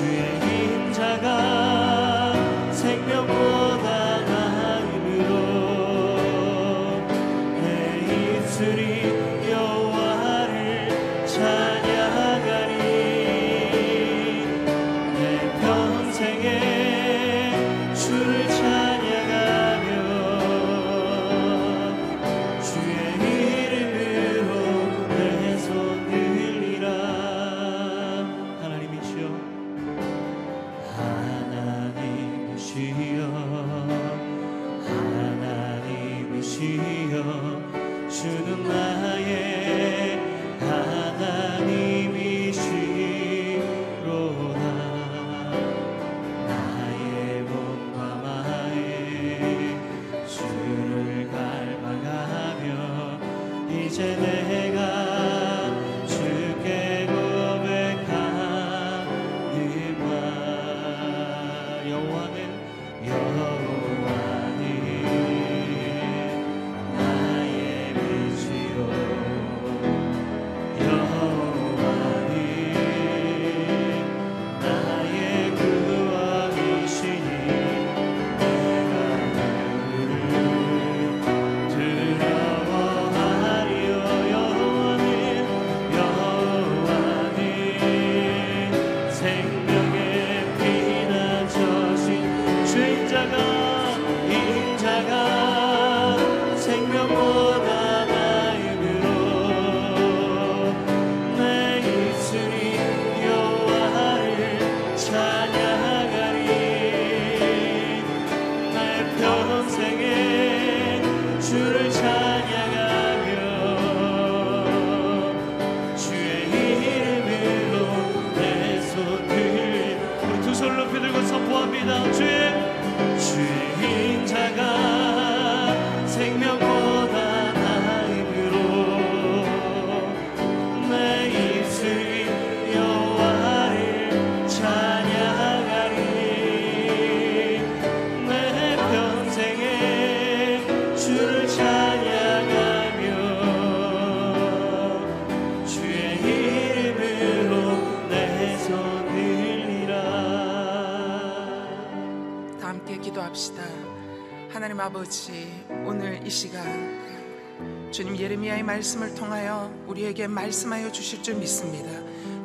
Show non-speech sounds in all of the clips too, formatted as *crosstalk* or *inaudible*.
주 이 시간 주님 예레미야의 말씀을 통하여 우리에게 말씀하여 주실 줄 믿습니다.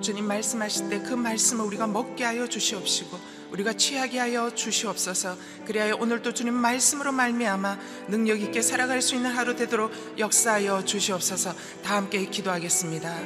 주님 말씀하실 때 그 말씀을 우리가 먹게 하여 주시옵시고 우리가 취하게 하여 주시옵소서. 그리하여 오늘도 주님 말씀으로 말미암아 능력 있게 살아갈 수 있는 하루 되도록 역사하여 주시옵소서. 다 함께 기도하겠습니다.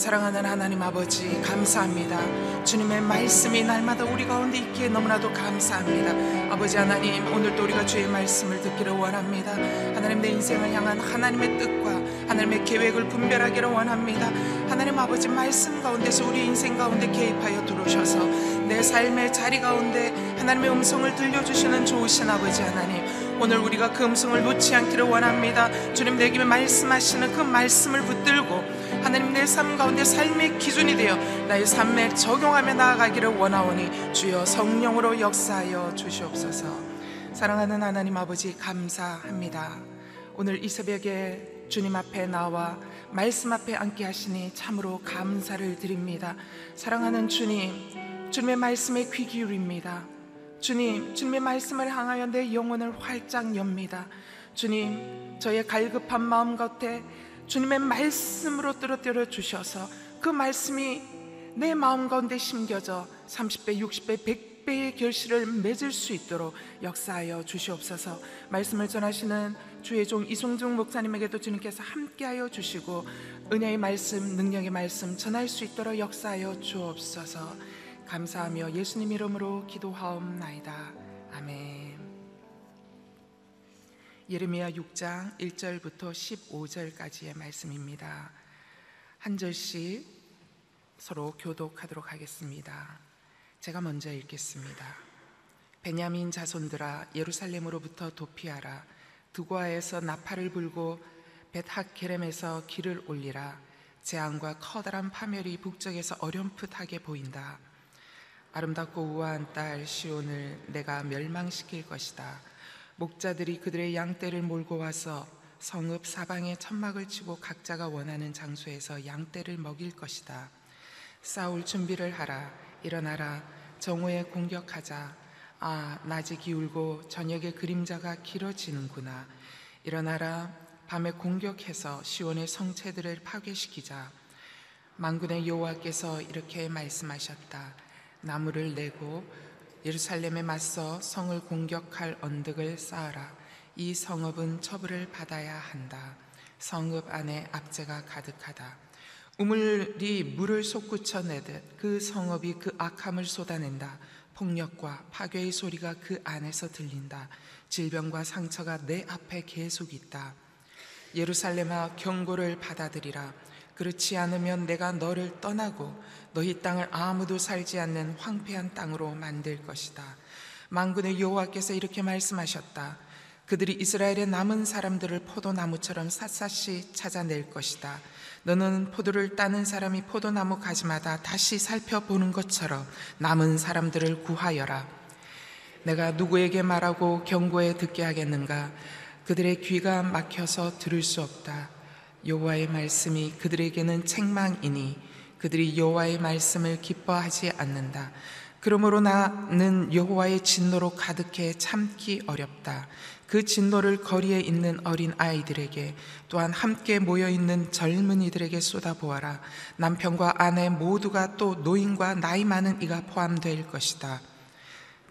사랑하는 하나님 아버지 감사합니다. 주님의 말씀이 날마다 우리 가운데 있기에 너무나도 감사합니다. 아버지 하나님 오늘도 우리가 주의 말씀을 듣기를 원합니다. 하나님 내 인생을 향한 하나님의 뜻과 하나님의 계획을 분별하기를 원합니다. 하나님 아버지 말씀 가운데서 우리 인생 가운데 개입하여 들어오셔서 내 삶의 자리 가운데 하나님의 음성을 들려주시는 좋으신 아버지 하나님 오늘 우리가 그 음성을 놓지 않기를 원합니다. 주님 내게 말씀하시는 그 말씀을 붙들고 하나님 내 삶 가운데 삶의 기준이 되어 나의 삶에 적용하며 나아가기를 원하오니 주여 성령으로 역사하여 주시옵소서. 사랑하는 하나님 아버지 감사합니다. 오늘 이 새벽에 주님 앞에 나와 말씀 앞에 앉게 하시니 참으로 감사를 드립니다. 사랑하는 주님, 주님의 말씀에 귀 기울입니다. 주님, 주님의 말씀을 향하여 내 영혼을 활짝 엽니다. 주님, 저의 갈급한 마음 겉에 주님의 말씀으로 떨어뜨려 주셔서 그 말씀이 내 마음 가운데 심겨져 30배, 60배, 100배의 결실을 맺을 수 있도록 역사하여 주시옵소서. 말씀을 전하시는 주의 종 이송중 목사님에게도 주님께서 함께하여 주시고 은혜의 말씀, 능력의 말씀 전할 수 있도록 역사하여 주옵소서. 감사하며 예수님 이름으로 기도하옵나이다. 아멘. 예레미야 6장 1절부터 15절까지의 말씀입니다. 한 절씩 서로 교독하도록 하겠습니다. 제가 먼저 읽겠습니다. 베냐민 자손들아 예루살렘으로부터 도피하라 두고아에서 나팔을 불고 벳학게렘에서 길을 올리라 재앙과 커다란 파멸이 북쪽에서 어렴풋하게 보인다. 아름답고 우아한 딸 시온을 내가 멸망시킬 것이다. 목자들이 그들의 양떼를 몰고 와서 성읍 사방에 천막을 치고 각자가 원하는 장소에서 양떼를 먹일 것이다. 싸울 준비를 하라. 일어나라. 정오에 공격하자. 아, 낮이 기울고 저녁에 그림자가 길어지는구나. 일어나라. 밤에 공격해서 시온의 성체들을 파괴시키자. 만군의 여호와께서 이렇게 말씀하셨다. 나무를 내고 예루살렘에 맞서 성을 공격할 언덕을 쌓아라. 이 성읍은 처벌을 받아야 한다. 성읍 안에 압제가 가득하다. 우물이 물을 솟구쳐 내듯 그 성읍이 그 악함을 쏟아낸다. 폭력과 파괴의 소리가 그 안에서 들린다. 질병과 상처가 내 앞에 계속 있다. 예루살렘아 경고를 받아들이라. 그렇지 않으면 내가 너를 떠나고 너희 땅을 아무도 살지 않는 황폐한 땅으로 만들 것이다. 만군의 여호와께서 이렇게 말씀하셨다. 그들이 이스라엘의 남은 사람들을 포도나무처럼 샅샅이 찾아낼 것이다. 너는 포도를 따는 사람이 포도나무 가지마다 다시 살펴보는 것처럼 남은 사람들을 구하여라. 내가 누구에게 말하고 경고에 듣게 하겠는가? 그들의 귀가 막혀서 들을 수 없다. 여호와의 말씀이 그들에게는 책망이니 그들이 여호와의 말씀을 기뻐하지 않는다. 그러므로 나는 여호와의 진노로 가득해 참기 어렵다. 그 진노를 거리에 있는 어린 아이들에게 또한 함께 모여 있는 젊은이들에게 쏟아보아라. 남편과 아내 모두가 또 노인과 나이 많은 이가 포함될 것이다.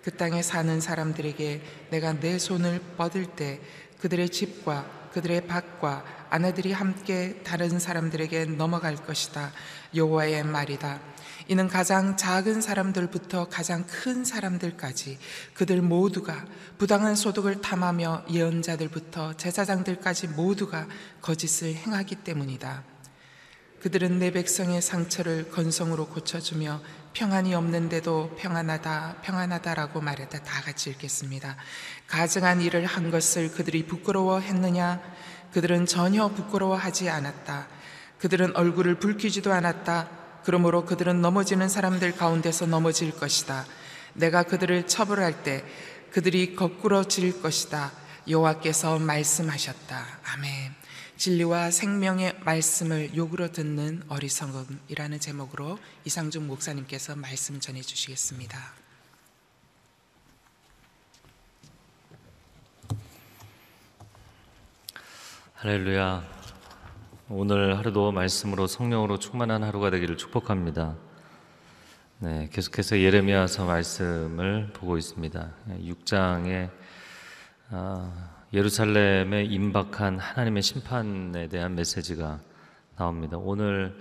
그 땅에 사는 사람들에게 내가 내 손을 뻗을 때 그들의 집과 그들의 밭과 아내들이 함께 다른 사람들에게 넘어갈 것이다. 여호와의 말이다. 이는 가장 작은 사람들부터 가장 큰 사람들까지 그들 모두가 부당한 소득을 탐하며 예언자들부터 제사장들까지 모두가 거짓을 행하기 때문이다. 그들은 내 백성의 상처를 건성으로 고쳐주며 평안이 없는데도 평안하다, 평안하다라고 말했다. 다 같이 읽겠습니다. 가증한 일을 한 것을 그들이 부끄러워했느냐? 그들은 전혀 부끄러워하지 않았다. 그들은 얼굴을 붉히지도 않았다. 그러므로 그들은 넘어지는 사람들 가운데서 넘어질 것이다. 내가 그들을 처벌할 때 그들이 거꾸러질 것이다. 여호와께서 말씀하셨다. 아멘. 진리와 생명의 말씀을 욕으로 듣는 어리석음이라는 제목으로 이상준 목사님께서 말씀 전해 주시겠습니다. 할렐루야. 오늘 하루도 말씀으로 성령으로 충만한 하루가 되기를 축복합니다. 네, 계속해서 예레미야서 말씀을 보고 있습니다. 6장에 아, 예루살렘에 임박한 하나님의 심판에 대한 메시지가 나옵니다. 오늘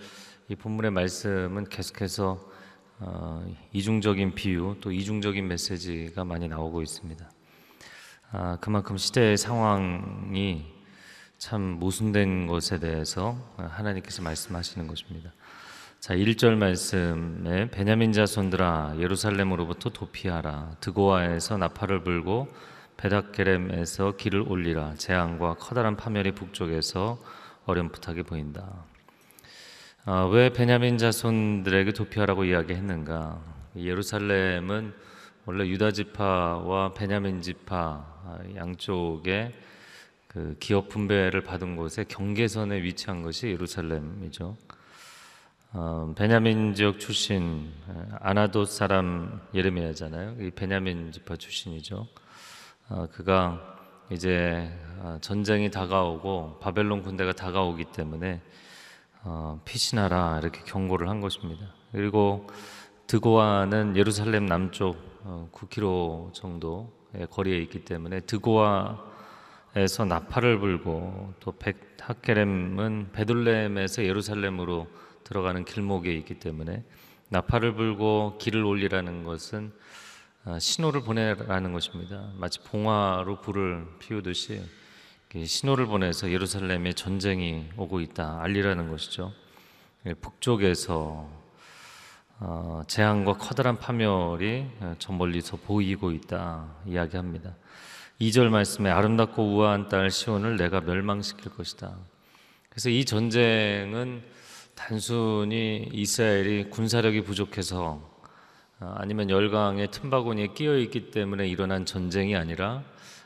이 본문의 말씀은 계속해서 어, 이중적인 비유 또 이중적인 메시지가 많이 나오고 있습니다. 아, 그만큼 시대의 상황이 참 모순된 것에 대해서 하나님께서 말씀하시는 것입니다. 자, 1절 말씀에 베냐민 자손들아 예루살렘으로부터 도피하라 드고아에서 나팔을 불고 베닥게렘에서 길을 올리라 재앙과 커다란 파멸이 북쪽에서 어렴풋하게 보인다. 아, 왜 베냐민 자손들에게 도피하라고 이야기했는가? 예루살렘은 원래 유다 지파와 베냐민 지파 양쪽에 그 기업 분배를 받은 곳에 경계선에 위치한 것이 예루살렘이죠. 어, 베냐민 지역 출신 아나돗 사람 예레미야잖아요. 이 베냐민 지파 출신이죠. 어, 그가 이제 어, 전쟁이 다가오고 바벨론 군대가 다가오기 때문에 어, 피신하라 이렇게 경고를 한 것입니다. 그리고 드고아는 예루살렘 남쪽 어, 9km 정도의 거리에 있기 때문에 드고아에서 나팔을 불고 또 백하케렘은 베들레헴에서 예루살렘으로 들어가는 길목에 있기 때문에 나팔을 불고 길을 올리라는 것은 아, 신호를 보내라는 것입니다. 마치 봉화로 불을 피우듯이 신호를 보내서 예루살렘에 전쟁이 오고 있다 알리라는 것이죠. 예, 북쪽에서 어, 재앙과 커다란 파멸이 어, 저 멀리서 보이고 있다 이야기합니다. 2절 말씀에 아름답고 우아한 딸 시온을 내가 멸망시킬 것이다. 그래서 이 전쟁은 단순히 이스라엘이 군사력이 부족해서 어, 아니면 열강의 틈바구니에 끼어 있기 때문에 일어난 전쟁이 아니라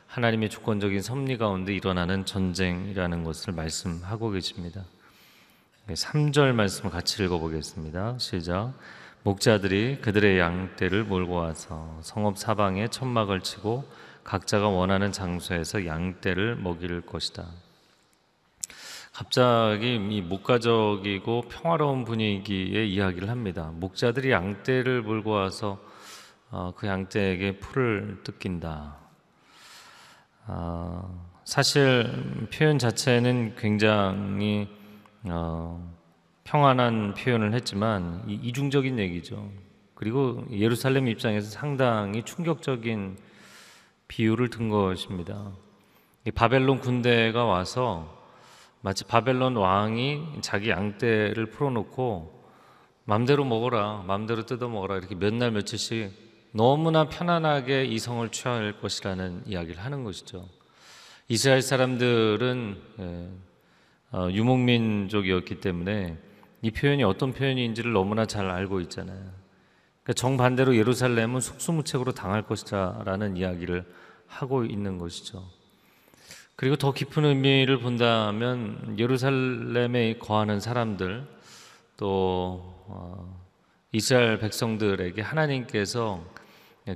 하나님의 주권적인 섭리 가운데 일어나는 전쟁이라는 것을 말씀하고 계십니다. 3절 말씀을 같이 읽어보겠습니다. 시작. 목자들이 그들의 양떼를 몰고 와서 성읍 사방에 천막을 치고 각자가 원하는 장소에서 양떼를 먹일 것이다. 갑자기 이 목가적이고 평화로운 분위기의 이야기를 합니다. 목자들이 양떼를 몰고 와서 어, 그 양떼에게 풀을 뜯긴다. 어, 사실 표현 자체는 굉장히 어, 평안한 표현을 했지만 이중적인 얘기죠. 그리고 예루살렘 입장에서 상당히 충격적인 비유를 든 것입니다. 바벨론 군대가 와서 마치 바벨론 왕이 자기 양떼를 풀어놓고 맘대로 먹어라, 맘대로 뜯어 먹어라 이렇게 몇 날 며칠씩 너무나 편안하게 이성을 취할 것이라는 이야기를 하는 것이죠. 이스라엘 사람들은 예, 어, 유목민족이었기 때문에 이 표현이 어떤 표현인지를 너무나 잘 알고 있잖아요. 그러니까 정반대로 예루살렘은 속수무책으로 당할 것이다라는 이야기를 하고 있는 것이죠. 그리고 더 깊은 의미를 본다면 예루살렘에 거하는 사람들 또 어, 이스라엘 백성들에게 하나님께서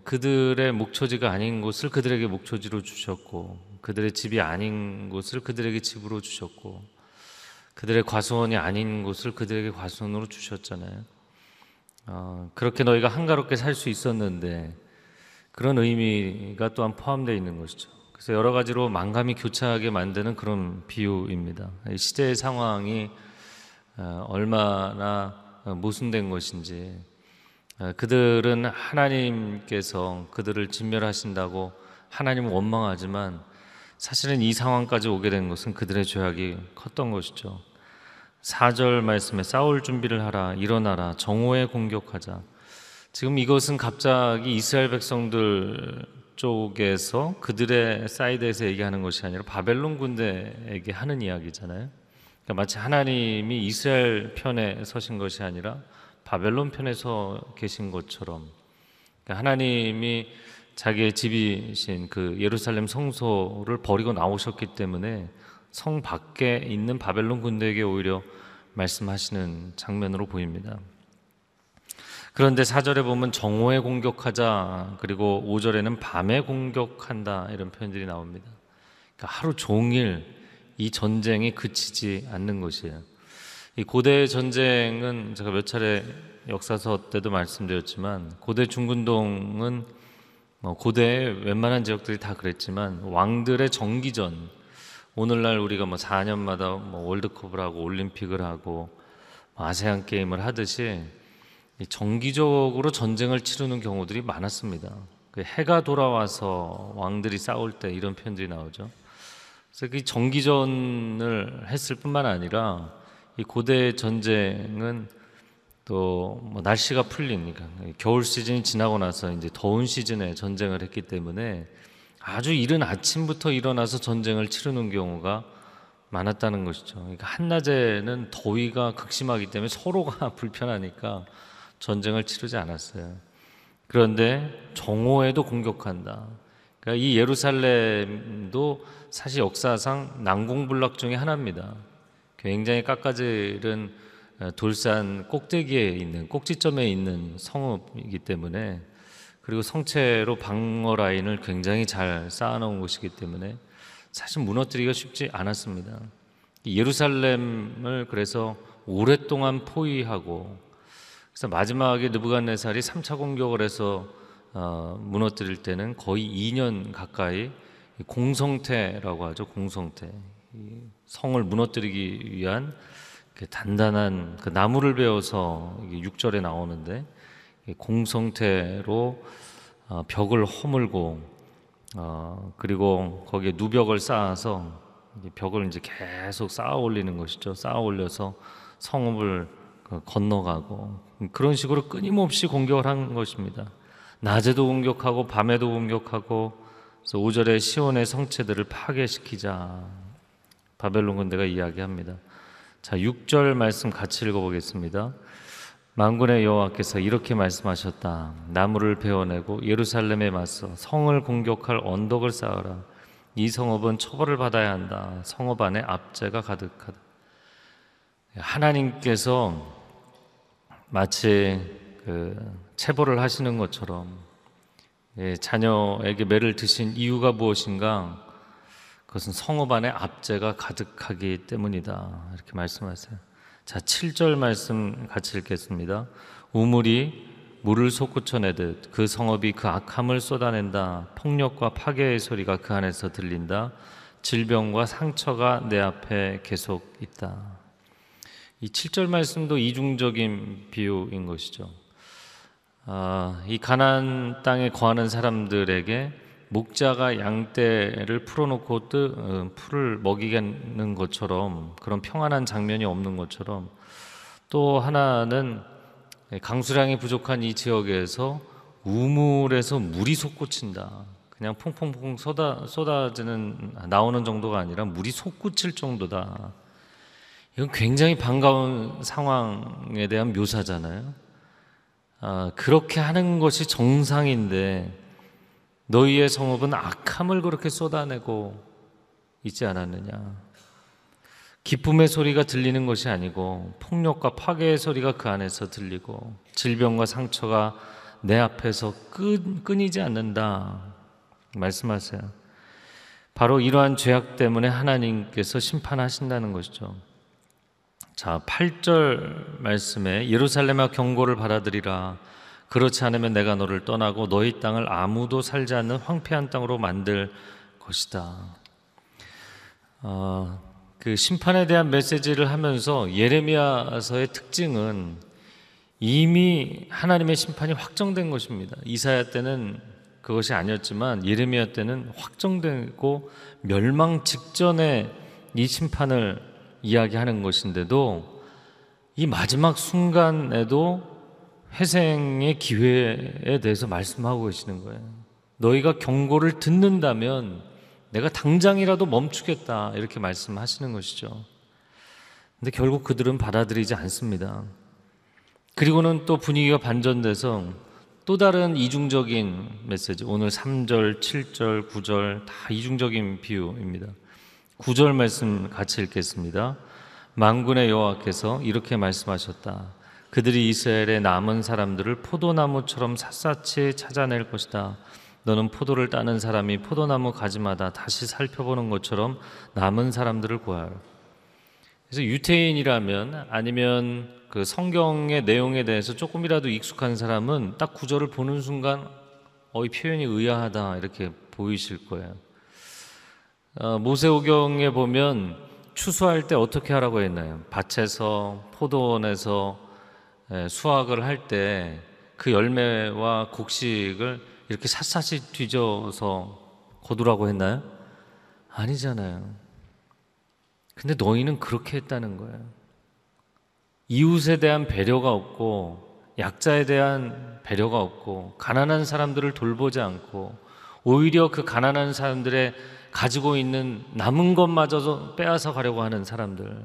그들의 목초지가 아닌 곳을 그들에게 목초지로 주셨고 그들의 집이 아닌 곳을 그들에게 집으로 주셨고 그들의 과수원이 아닌 곳을 그들에게 과수원으로 주셨잖아요. 어, 그렇게 너희가 한가롭게 살 수 있었는데 그런 의미가 또한 포함되어 있는 것이죠. 그래서 여러 가지로 만감이 교차하게 만드는 그런 비유입니다. 시대의 상황이 어, 얼마나 모순된 것인지 어, 그들은 하나님께서 그들을 진멸하신다고 하나님은 원망하지만 사실은 이 상황까지 오게 된 것은 그들의 죄악이 컸던 것이죠. 4절 말씀에 싸울 준비를 하라 일어나라 정오에 공격하자 지금 이것은 갑자기 이스라엘 백성들 쪽에서 그들의 사이드에서 얘기하는 것이 아니라 바벨론 군대에게 하는 이야기잖아요. 그러니까 마치 하나님이 이스라엘 편에 서신 것이 아니라 바벨론 편에 서 계신 것처럼 그러니까 하나님이 자기의 집이신 그 예루살렘 성소를 버리고 나오셨기 때문에 성 밖에 있는 바벨론 군대에게 오히려 말씀하시는 장면으로 보입니다. 그런데 사절에 보면 정오에 공격하자 그리고 5절에는 밤에 공격한다 이런 표현들이 나옵니다. 그러니까 하루 종일 이 전쟁이 그치지 않는 것이에요. 이 고대 전쟁은 제가 몇 차례 역사서 때도 말씀드렸지만 고대 중군동은 뭐 고대의 웬만한 지역들이 다 그랬지만 왕들의 정기전 오늘날 우리가 뭐 4년마다 뭐 월드컵을 하고 올림픽을 하고 뭐 아세안 게임을 하듯이 정기적으로 전쟁을 치르는 경우들이 많았습니다. 그 해가 돌아와서 왕들이 싸울 때 이런 표현들이 나오죠. 그래서 그 정기전을 했을 뿐만 아니라 이 고대 전쟁은 또 뭐 날씨가 풀리니까 겨울 시즌이 지나고 나서 이제 더운 시즌에 전쟁을 했기 때문에 아주 이른 아침부터 일어나서 전쟁을 치르는 경우가 많았다는 것이죠. 그러니까 한낮에는 더위가 극심하기 때문에 서로가 *laughs* 불편하니까 전쟁을 치르지 않았어요. 그런데 정오에도 공격한다. 그러니까 이 예루살렘도 사실 역사상 난공불락 중의 하나입니다. 굉장히 깎아지른 돌산 꼭대기에 있는 꼭지점에 있는 성읍이기 때문에 그리고 성체로 방어 라인을 굉장히 잘 쌓아놓은 곳이기 때문에 사실 무너뜨리기가 쉽지 않았습니다. 예루살렘을 그래서 오랫동안 포위하고 그래서 마지막에 느부갓네살이 3차 공격을 해서 어, 무너뜨릴 때는 거의 2년 가까이 공성태라고 하죠. 공성태. 성을 무너뜨리기 위한 그 단단한 그 나무를 베어서 6절에 나오는데 공성태로 어, 벽을 허물고 어, 그리고 거기에 누벽을 쌓아서 벽을 이제 계속 쌓아 올리는 것이죠. 쌓아 올려서 성읍을 그 건너가고 그런 식으로 끊임없이 공격을 한 것입니다. 낮에도 공격하고 밤에도 공격하고 그래서 5절에 시온의 성체들을 파괴시키자 바벨론 군대가 이야기합니다. 자, 6절 말씀 같이 읽어 보겠습니다. 만군의 여호와께서 이렇게 말씀하셨다. 나무를 베어내고 예루살렘에 맞서 성을 공격할 언덕을 쌓아라. 이 성읍은 처벌을 받아야 한다. 성읍 안에 압제가 가득하다. 하나님께서 마치 그 체벌을 하시는 것처럼 예, 자녀에게 매를 드신 이유가 무엇인가? 그것은 성읍 안에 압제가 가득하기 때문이다. 이렇게 말씀하세요. 자, 7절 말씀 같이 읽겠습니다. 우물이 물을 솟구쳐내듯 그 성읍이 그 악함을 쏟아낸다. 폭력과 파괴의 소리가 그 안에서 들린다. 질병과 상처가 내 앞에 계속 있다. 이 7절 말씀도 이중적인 비유인 것이죠. 아, 이 가난 땅에 거하는 사람들에게 목자가 양떼를 풀어놓고 뜨, 어, 풀을 먹이는 것처럼 그런 평안한 장면이 없는 것처럼 또 하나는 강수량이 부족한 이 지역에서 우물에서 물이 솟구친다. 그냥 퐁퐁퐁 쏟아, 쏟아지는 나오는 정도가 아니라 물이 솟구칠 정도다. 이건 굉장히 반가운 상황에 대한 묘사잖아요. 아, 그렇게 하는 것이 정상인데 너희의 성읍은 악함을 그렇게 쏟아내고 있지 않았느냐. 기쁨의 소리가 들리는 것이 아니고 폭력과 파괴의 소리가 그 안에서 들리고 질병과 상처가 내 앞에서 끊, 끊이지 않는다. 말씀하세요. 바로 이러한 죄악 때문에 하나님께서 심판하신다는 것이죠. 자, 8절 말씀에 예루살렘아 경고를 받아들이라. 그렇지 않으면 내가 너를 떠나고 너희 땅을 아무도 살지 않는 황폐한 땅으로 만들 것이다. 어, 그 심판에 대한 메시지를 하면서 예레미야서의 특징은 이미 하나님의 심판이 확정된 것입니다. 이사야 때는 그것이 아니었지만 예레미야 때는 확정되고 멸망 직전에 이 심판을 이야기하는 것인데도 이 마지막 순간에도 회생의 기회에 대해서 말씀하고 계시는 거예요. 너희가 경고를 듣는다면 내가 당장이라도 멈추겠다 이렇게 말씀하시는 것이죠. 근데 결국 그들은 받아들이지 않습니다. 그리고는 또 분위기가 반전돼서 또 다른 이중적인 메시지. 오늘 3절, 7절, 9절 다 이중적인 비유입니다. 9절 말씀 같이 읽겠습니다. 만군의 여호와께서 이렇게 말씀하셨다. 그들이 이스라엘의 남은 사람들을 포도나무처럼 샅샅이 찾아낼 것이다. 너는 포도를 따는 사람이 포도나무 가지마다 다시 살펴보는 것처럼 남은 사람들을 구하라. 그래서 유태인이라면 아니면 그 성경의 내용에 대해서 조금이라도 익숙한 사람은 딱 구절을 보는 순간 어, 이 표현이 의아하다 이렇게 보이실 거예요. 어, 모세오경에 보면 추수할 때 어떻게 하라고 했나요? 밭에서 포도원에서 예, 수확을 할 때 그 열매와 곡식을 이렇게 샅샅이 뒤져서 거두라고 했나요? 아니잖아요. 근데 너희는 그렇게 했다는 거예요. 이웃에 대한 배려가 없고 약자에 대한 배려가 없고 가난한 사람들을 돌보지 않고 오히려 그 가난한 사람들의 가지고 있는 남은 것마저 빼앗아 가려고 하는 사람들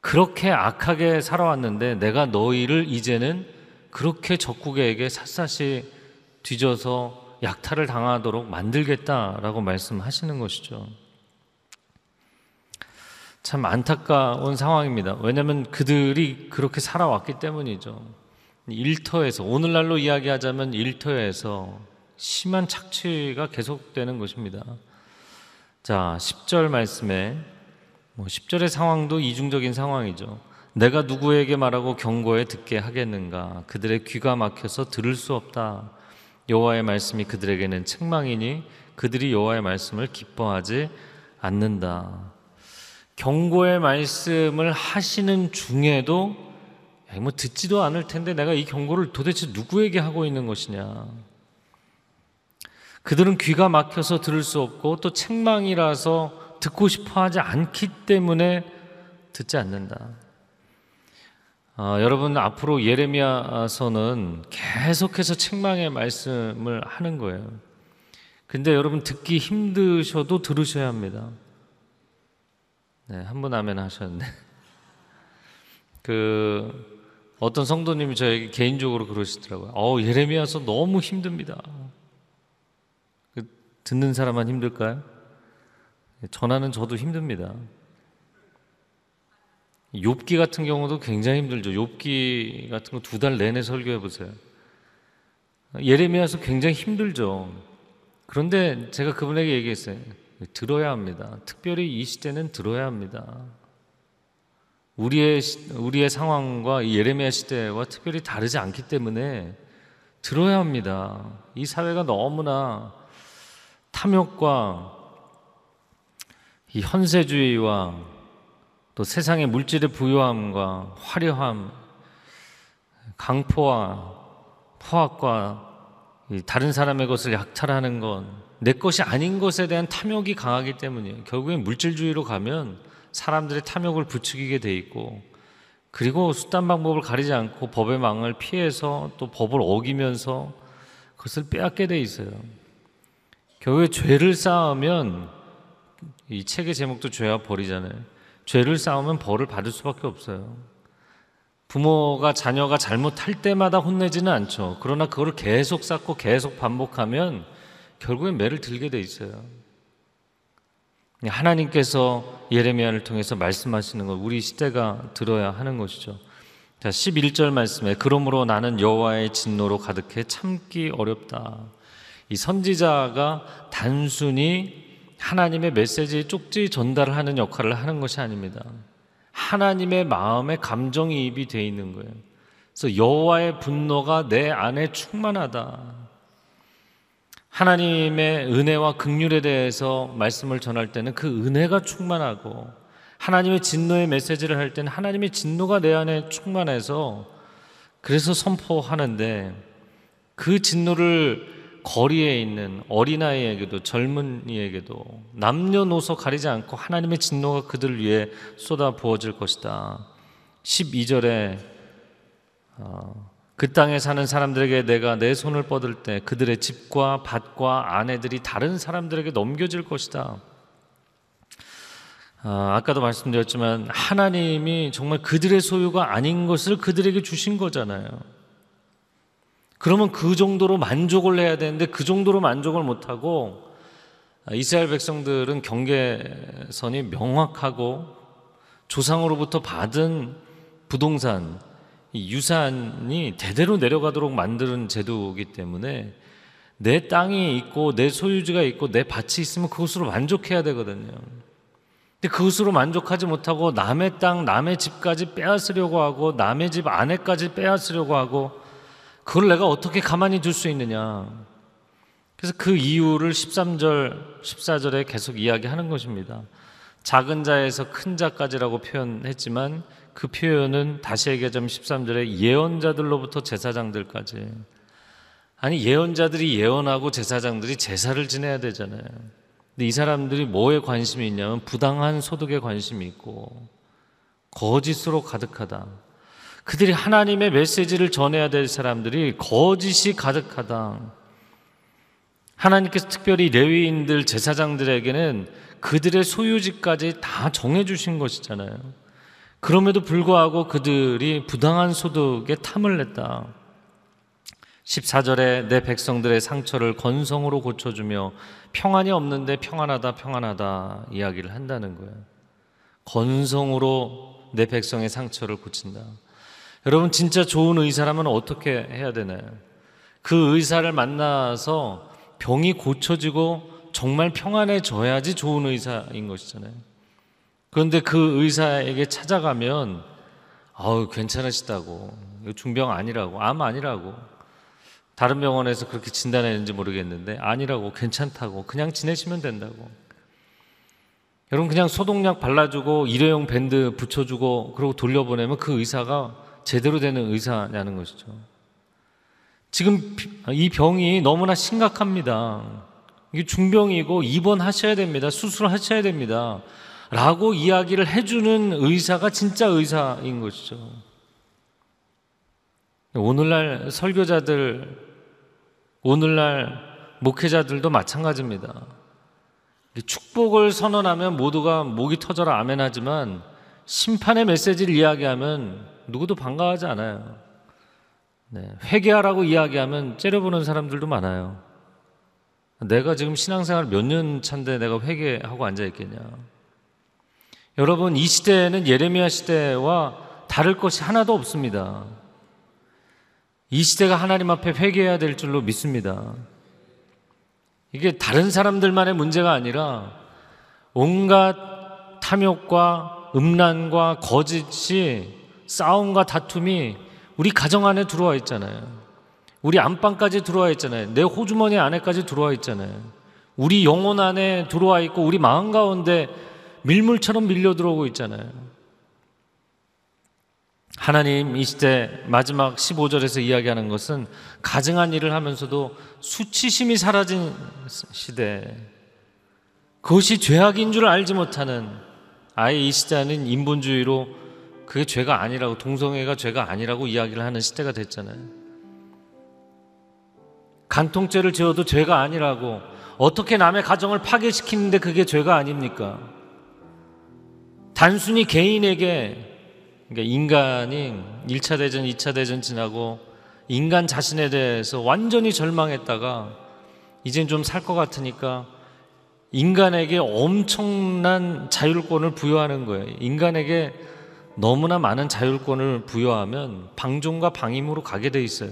그렇게 악하게 살아왔는데 내가 너희를 이제는 그렇게 적국에게 샅샅이 뒤져서 약탈을 당하도록 만들겠다라고 말씀하시는 것이죠. 참 안타까운 상황입니다. 왜냐하면 그들이 그렇게 살아왔기 때문이죠. 일터에서 오늘날로 이야기하자면 일터에서 심한 착취가 계속되는 것입니다. 자, 10절 말씀에 뭐 10절의 상황도 이중적인 상황이죠. 내가 누구에게 말하고 경고에 듣게 하겠는가? 그들의 귀가 막혀서 들을 수 없다. 여호와의 말씀이 그들에게는 책망이니 그들이 여호와의 말씀을 기뻐하지 않는다. 경고의 말씀을 하시는 중에도 야, 뭐 듣지도 않을 텐데 내가 이 경고를 도대체 누구에게 하고 있는 것이냐? 그들은 귀가 막혀서 들을 수 없고 또 책망이라서 듣고 싶어 하지 않기 때문에 듣지 않는다. 아, 여러분 앞으로 예레미야서는 계속해서 책망의 말씀을 하는 거예요. 근데 여러분 듣기 힘드셔도 들으셔야 합니다. 네, 한 분 아멘 하셨는데 *laughs* 그 어떤 성도님이 저에게 개인적으로 그러시더라고요. 어, 예레미야서 너무 힘듭니다. 그 듣는 사람만 힘들까요? 전하는 저도 힘듭니다. 욥기 같은 경우도 굉장히 힘들죠. 욥기 같은 거 두 달 내내 설교해 보세요. 예레미야서 굉장히 힘들죠. 그런데 제가 그분에게 얘기했어요. 들어야 합니다. 특별히 이 시대는 들어야 합니다. 우리의 우리의 상황과 예레미야 시대와 특별히 다르지 않기 때문에 들어야 합니다. 이 사회가 너무나 탐욕과 이 현세주의와 또 세상의 물질의 부유함과 화려함, 강포와 포악과 다른 사람의 것을 약탈하는 건 내 것이 아닌 것에 대한 탐욕이 강하기 때문이에요. 결국엔 물질주의로 가면 사람들의 탐욕을 부추기게 돼 있고 그리고 수단 방법을 가리지 않고 법의 망을 피해서 또 법을 어기면서 그것을 빼앗게 돼 있어요. 결국에 죄를 쌓으면 이 책의 제목도 죄와 벌이잖아요. 죄를 쌓으면 벌을 받을 수밖에 없어요. 부모가 자녀가 잘못할 때마다 혼내지는 않죠. 그러나 그거를 계속 쌓고 계속 반복하면 결국엔 매를 들게 돼 있어요. 하나님께서 예레미야를 통해서 말씀하시는 걸 우리 시대가 들어야 하는 것이죠. 자, 11절 말씀에 그러므로 나는 여호와의 진노로 가득해 참기 어렵다. 이 선지자가 단순히 하나님의 메시지 쪽지 전달을 하는 역할을 하는 것이 아닙니다. 하나님의 마음에 감정이입이 돼 있는 거예요. 그래서 여호와의 분노가 내 안에 충만하다. 하나님의 은혜와 극률에 대해서 말씀을 전할 때는 그 은혜가 충만하고 하나님의 진노의 메시지를 할 때는 하나님의 진노가 내 안에 충만해서 그래서 선포하는데 그 진노를 거리에 있는 어린아이에게도 젊은이에게도 남녀노소 가리지 않고 하나님의 진노가 그들 위해 쏟아 부어질 것이다. 12절에 어, 그 땅에 사는 사람들에게 내가 내 손을 뻗을 때 그들의 집과 밭과 아내들이 다른 사람들에게 넘겨질 것이다. 아, 아까도 말씀드렸지만 하나님이 정말 그들의 소유가 아닌 것을 그들에게 주신 거잖아요. 그러면 그 정도로 만족을 해야 되는데 그 정도로 만족을 못하고 이스라엘 백성들은 경계선이 명확하고 조상으로부터 받은 부동산, 이 유산이 대대로 내려가도록 만드는 제도이기 때문에 내 땅이 있고 내 소유지가 있고 내 밭이 있으면 그것으로 만족해야 되거든요. 근데 그것으로 만족하지 못하고 남의 땅, 남의 집까지 빼앗으려고 하고 남의 집 아내까지 빼앗으려고 하고 그걸 내가 어떻게 가만히 둘 수 있느냐. 그래서 그 이유를 13절, 14절에 계속 이야기하는 것입니다. 작은 자에서 큰 자까지라고 표현했지만 그 표현은 다시 얘기하자면 13절에 예언자들로부터 제사장들까지 아니 예언자들이 예언하고 제사장들이 제사를 지내야 되잖아요. 근데 이 사람들이 뭐에 관심이 있냐면 부당한 소득에 관심이 있고 거짓으로 가득하다. 그들이 하나님의 메시지를 전해야 될 사람들이 거짓이 가득하다. 하나님께서 특별히 레위인들 제사장들에게는 그들의 소유지까지 다 정해 주신 것이잖아요. 그럼에도 불구하고 그들이 부당한 소득에 탐을 냈다. 14절에 내 백성들의 상처를 건성으로 고쳐주며 평안이 없는데 평안하다 평안하다 이야기를 한다는 거예요. 건성으로 내 백성의 상처를 고친다. 여러분 진짜 좋은 의사라면 어떻게 해야 되나요? 그 의사를 만나서 병이 고쳐지고 정말 평안해져야지 좋은 의사인 것이잖아요. 그런데 그 의사에게 찾아가면 아우 괜찮으시다고. 중병 아니라고. 암 아니라고. 다른 병원에서 그렇게 진단했는지 모르겠는데 아니라고. 괜찮다고. 그냥 지내시면 된다고. 여러분 그냥 소독약 발라주고 일회용 밴드 붙여주고 그러고 돌려보내면 그 의사가 제대로 되는 의사냐는 것이죠. 지금 이 병이 너무나 심각합니다. 이게 중병이고 입원하셔야 됩니다. 수술하셔야 됩니다. 라고 이야기를 해주는 의사가 진짜 의사인 것이죠. 오늘날 설교자들, 오늘날 목회자들도 마찬가지입니다. 축복을 선언하면 모두가 목이 터져라 아멘 하지만 심판의 메시지를 이야기하면 누구도 반가워하지 않아요. 네, 회개하라고 이야기하면 째려보는 사람들도 많아요. 내가 지금 신앙생활 몇 년 차인데 내가 회개하고 앉아 있겠냐. 여러분, 이 시대에는 예레미야 시대와 다를 것이 하나도 없습니다. 이 시대가 하나님 앞에 회개해야 될 줄로 믿습니다. 이게 다른 사람들만의 문제가 아니라 온갖 탐욕과 음란과 거짓이 싸움과 다툼이 우리 가정 안에 들어와 있잖아요. 우리 안방까지 들어와 있잖아요. 내 호주머니 안에까지 들어와 있잖아요. 우리 영혼 안에 들어와 있고 우리 마음 가운데 밀물처럼 밀려 들어오고 있잖아요. 하나님 이 시대 마지막 15절에서 이야기하는 것은 가증한 일을 하면서도 수치심이 사라진 시대. 그것이 죄악인 줄 알지 못하는 아예 이 시대는 인본주의로 그게 죄가 아니라고 동성애가 죄가 아니라고 이야기를 하는 시대가 됐잖아요. 간통죄를 지어도 죄가 아니라고 어떻게 남의 가정을 파괴시키는데 그게 죄가 아닙니까? 단순히 개인에게 그러니까 인간이 1차 대전, 2차 대전 지나고 인간 자신에 대해서 완전히 절망했다가 이젠 좀 살 것 같으니까 인간에게 엄청난 자율권을 부여하는 거예요. 인간에게 너무나 많은 자율권을 부여하면 방종과 방임으로 가게 돼 있어요.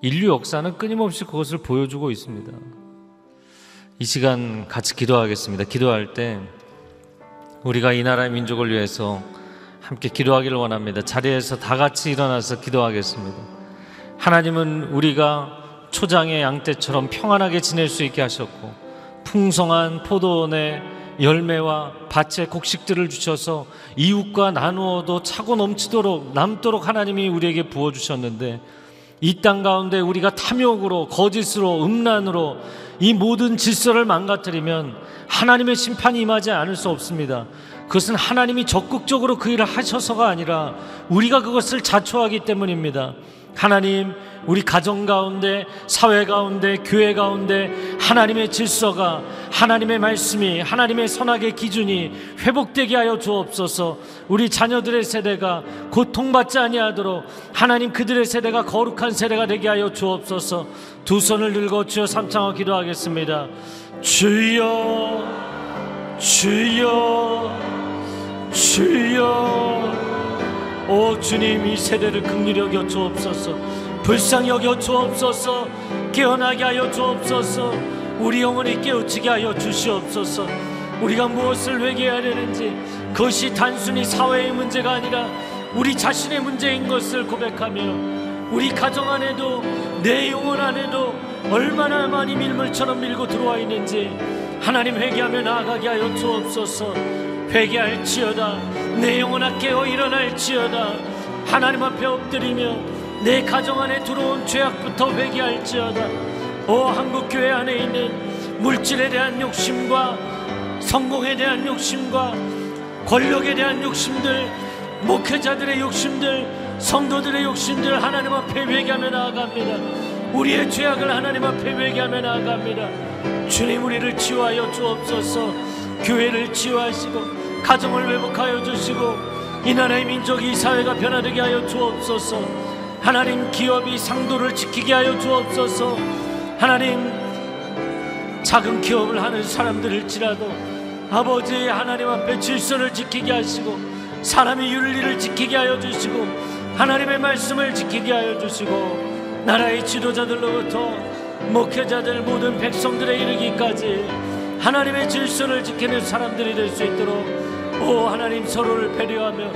인류 역사는 끊임없이 그것을 보여주고 있습니다. 이 시간 같이 기도하겠습니다. 기도할 때 우리가 이 나라의 민족을 위해서 함께 기도하기를 원합니다. 자리에서 다 같이 일어나서 기도하겠습니다. 하나님은 우리가 초장의 양떼처럼 평안하게 지낼 수 있게 하셨고 풍성한 포도원의 열매와 밭의 곡식들을 주셔서 이웃과 나누어도 차고 넘치도록 남도록 하나님이 우리에게 부어 주셨는데 이 땅 가운데 우리가 탐욕으로 거짓으로 음란으로 이 모든 질서를 망가뜨리면 하나님의 심판이 임하지 않을 수 없습니다. 그것은 하나님이 적극적으로 그 일을 하셔서가 아니라 우리가 그것을 자초하기 때문입니다. 하나님, 우리 가정 가운데, 사회 가운데, 교회 가운데 하나님의 질서가, 하나님의 말씀이, 하나님의 선악의 기준이 회복되게 하여 주옵소서. 우리 자녀들의 세대가 고통받지 아니하도록 하나님 그들의 세대가 거룩한 세대가 되게 하여 주옵소서. 두 손을 들고 주여 삼창어 기도하겠습니다. 주여, 주여, 주여. 오 주님 이 세대를 긍휼히 여겨 주옵소서. 불쌍히 여겨 주옵소서. 깨어나게 하여 주옵소서. 우리 영혼이 깨우치게 하여 주시옵소서. 우리가 무엇을 회개해야 되는지 그것이 단순히 사회의 문제가 아니라 우리 자신의 문제인 것을 고백하며 우리 가정 안에도 내 영혼 안에도 얼마나 많이 밀물처럼 밀고 들어와 있는지 하나님 회개하며 나아가게 하여 주옵소서. 회개할지어다. 내 영혼아 깨어 일어날지어다. 하나님 앞에 엎드리며 내 가정 안에 들어온 죄악부터 회개할지어다. 오 한국교회 안에 있는 물질에 대한 욕심과 성공에 대한 욕심과 권력에 대한 욕심들 목회자들의 욕심들 성도들의 욕심들 하나님 앞에 회개하며 나아갑니다. 우리의 죄악을 하나님 앞에 회개하며 나아갑니다 주님 우리를 치유하여 주옵소서. 교회를 치유하시고 가정을 회복하여 주시고 이 나라의 민족이 이 사회가 변화되게 하여 주옵소서. 하나님 기업이 상도를 지키게 하여 주옵소서. 하나님 작은 기업을 하는 사람들일지라도 아버지 하나님 앞에 질서를 지키게 하시고 사람의 윤리를 지키게 하여 주시고 하나님의 말씀을 지키게 하여 주시고 나라의 지도자들로부터 목회자들 모든 백성들에 이르기까지 하나님의 질서를 지키는 사람들이 될 수 있도록 오 하나님 서로를 배려하며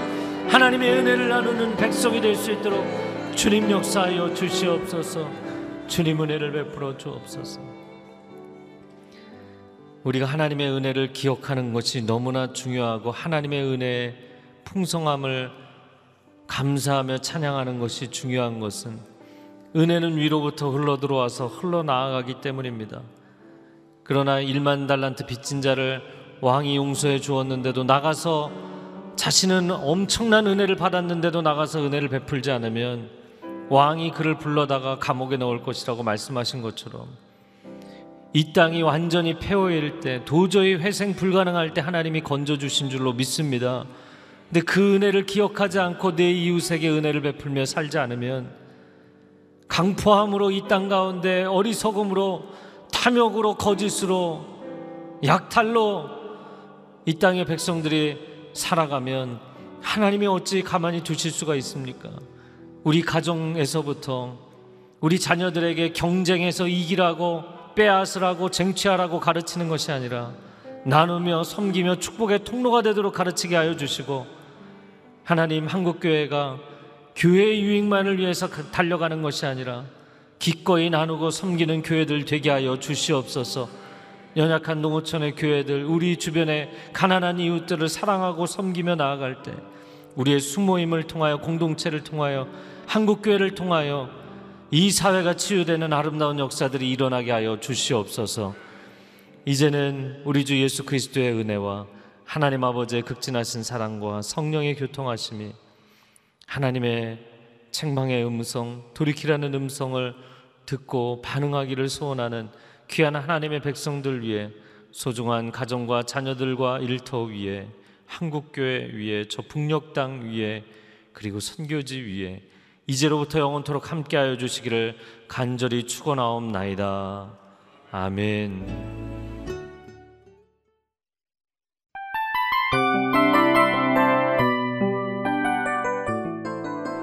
하나님의 은혜를 나누는 백성이 될 수 있도록 주님 역사하여 주시옵소서. 주님 은혜를 베풀어 주옵소서. 우리가 하나님의 은혜를 기억하는 것이 너무나 중요하고 하나님의 은혜의 풍성함을 감사하며 찬양하는 것이 중요한 것은 은혜는 위로부터 흘러 들어와서 흘러 나아가기 때문입니다. 그러나 1만 달란트 빚진 자를 왕이 용서해 주었는데도 나가서 자신은 엄청난 은혜를 받았는데도 나가서 은혜를 베풀지 않으면 왕이 그를 불러다가 감옥에 넣을 것이라고 말씀하신 것처럼 이 땅이 완전히 폐허일 때 도저히 회생 불가능할 때 하나님이 건져 주신 줄로 믿습니다. 근데 그 은혜를 기억하지 않고 내 이웃에게 은혜를 베풀며 살지 않으면 강포함으로 이 땅 가운데 어리석음으로 탐욕으로 거짓으로 약탈로 이 땅의 백성들이 살아가면 하나님이 어찌 가만히 두실 수가 있습니까? 우리 가정에서부터 우리 자녀들에게 경쟁해서 이기라고 빼앗으라고 쟁취하라고 가르치는 것이 아니라 나누며 섬기며 축복의 통로가 되도록 가르치게 하여 주시고 하나님 한국교회가 교회의 유익만을 위해서 달려가는 것이 아니라 기꺼이 나누고 섬기는 교회들 되게 하여 주시옵소서. 연약한 농어촌의 교회들, 우리 주변의 가난한 이웃들을 사랑하고 섬기며 나아갈 때 우리의 수모임을 통하여 공동체를 통하여 한국 교회를 통하여 이 사회가 치유되는 아름다운 역사들이 일어나게 하여 주시옵소서. 이제는 우리 주 예수 그리스도의 은혜와 하나님 아버지의 극진하신 사랑과 성령의 교통하심이 하나님의 책망의 음성, 돌이키라는 음성을 듣고 반응하기를 소원하는 귀한 하나님의 백성들 위해 소중한 가정과 자녀들과 일터 위에 한국교회 위에 저 북녘 땅 위에 그리고 선교지 위에 이제로부터 영원토록 함께하여 주시기를 간절히 축원하옵나이다. 아멘.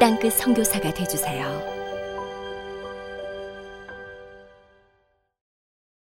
땅끝 성교사가 되주세요.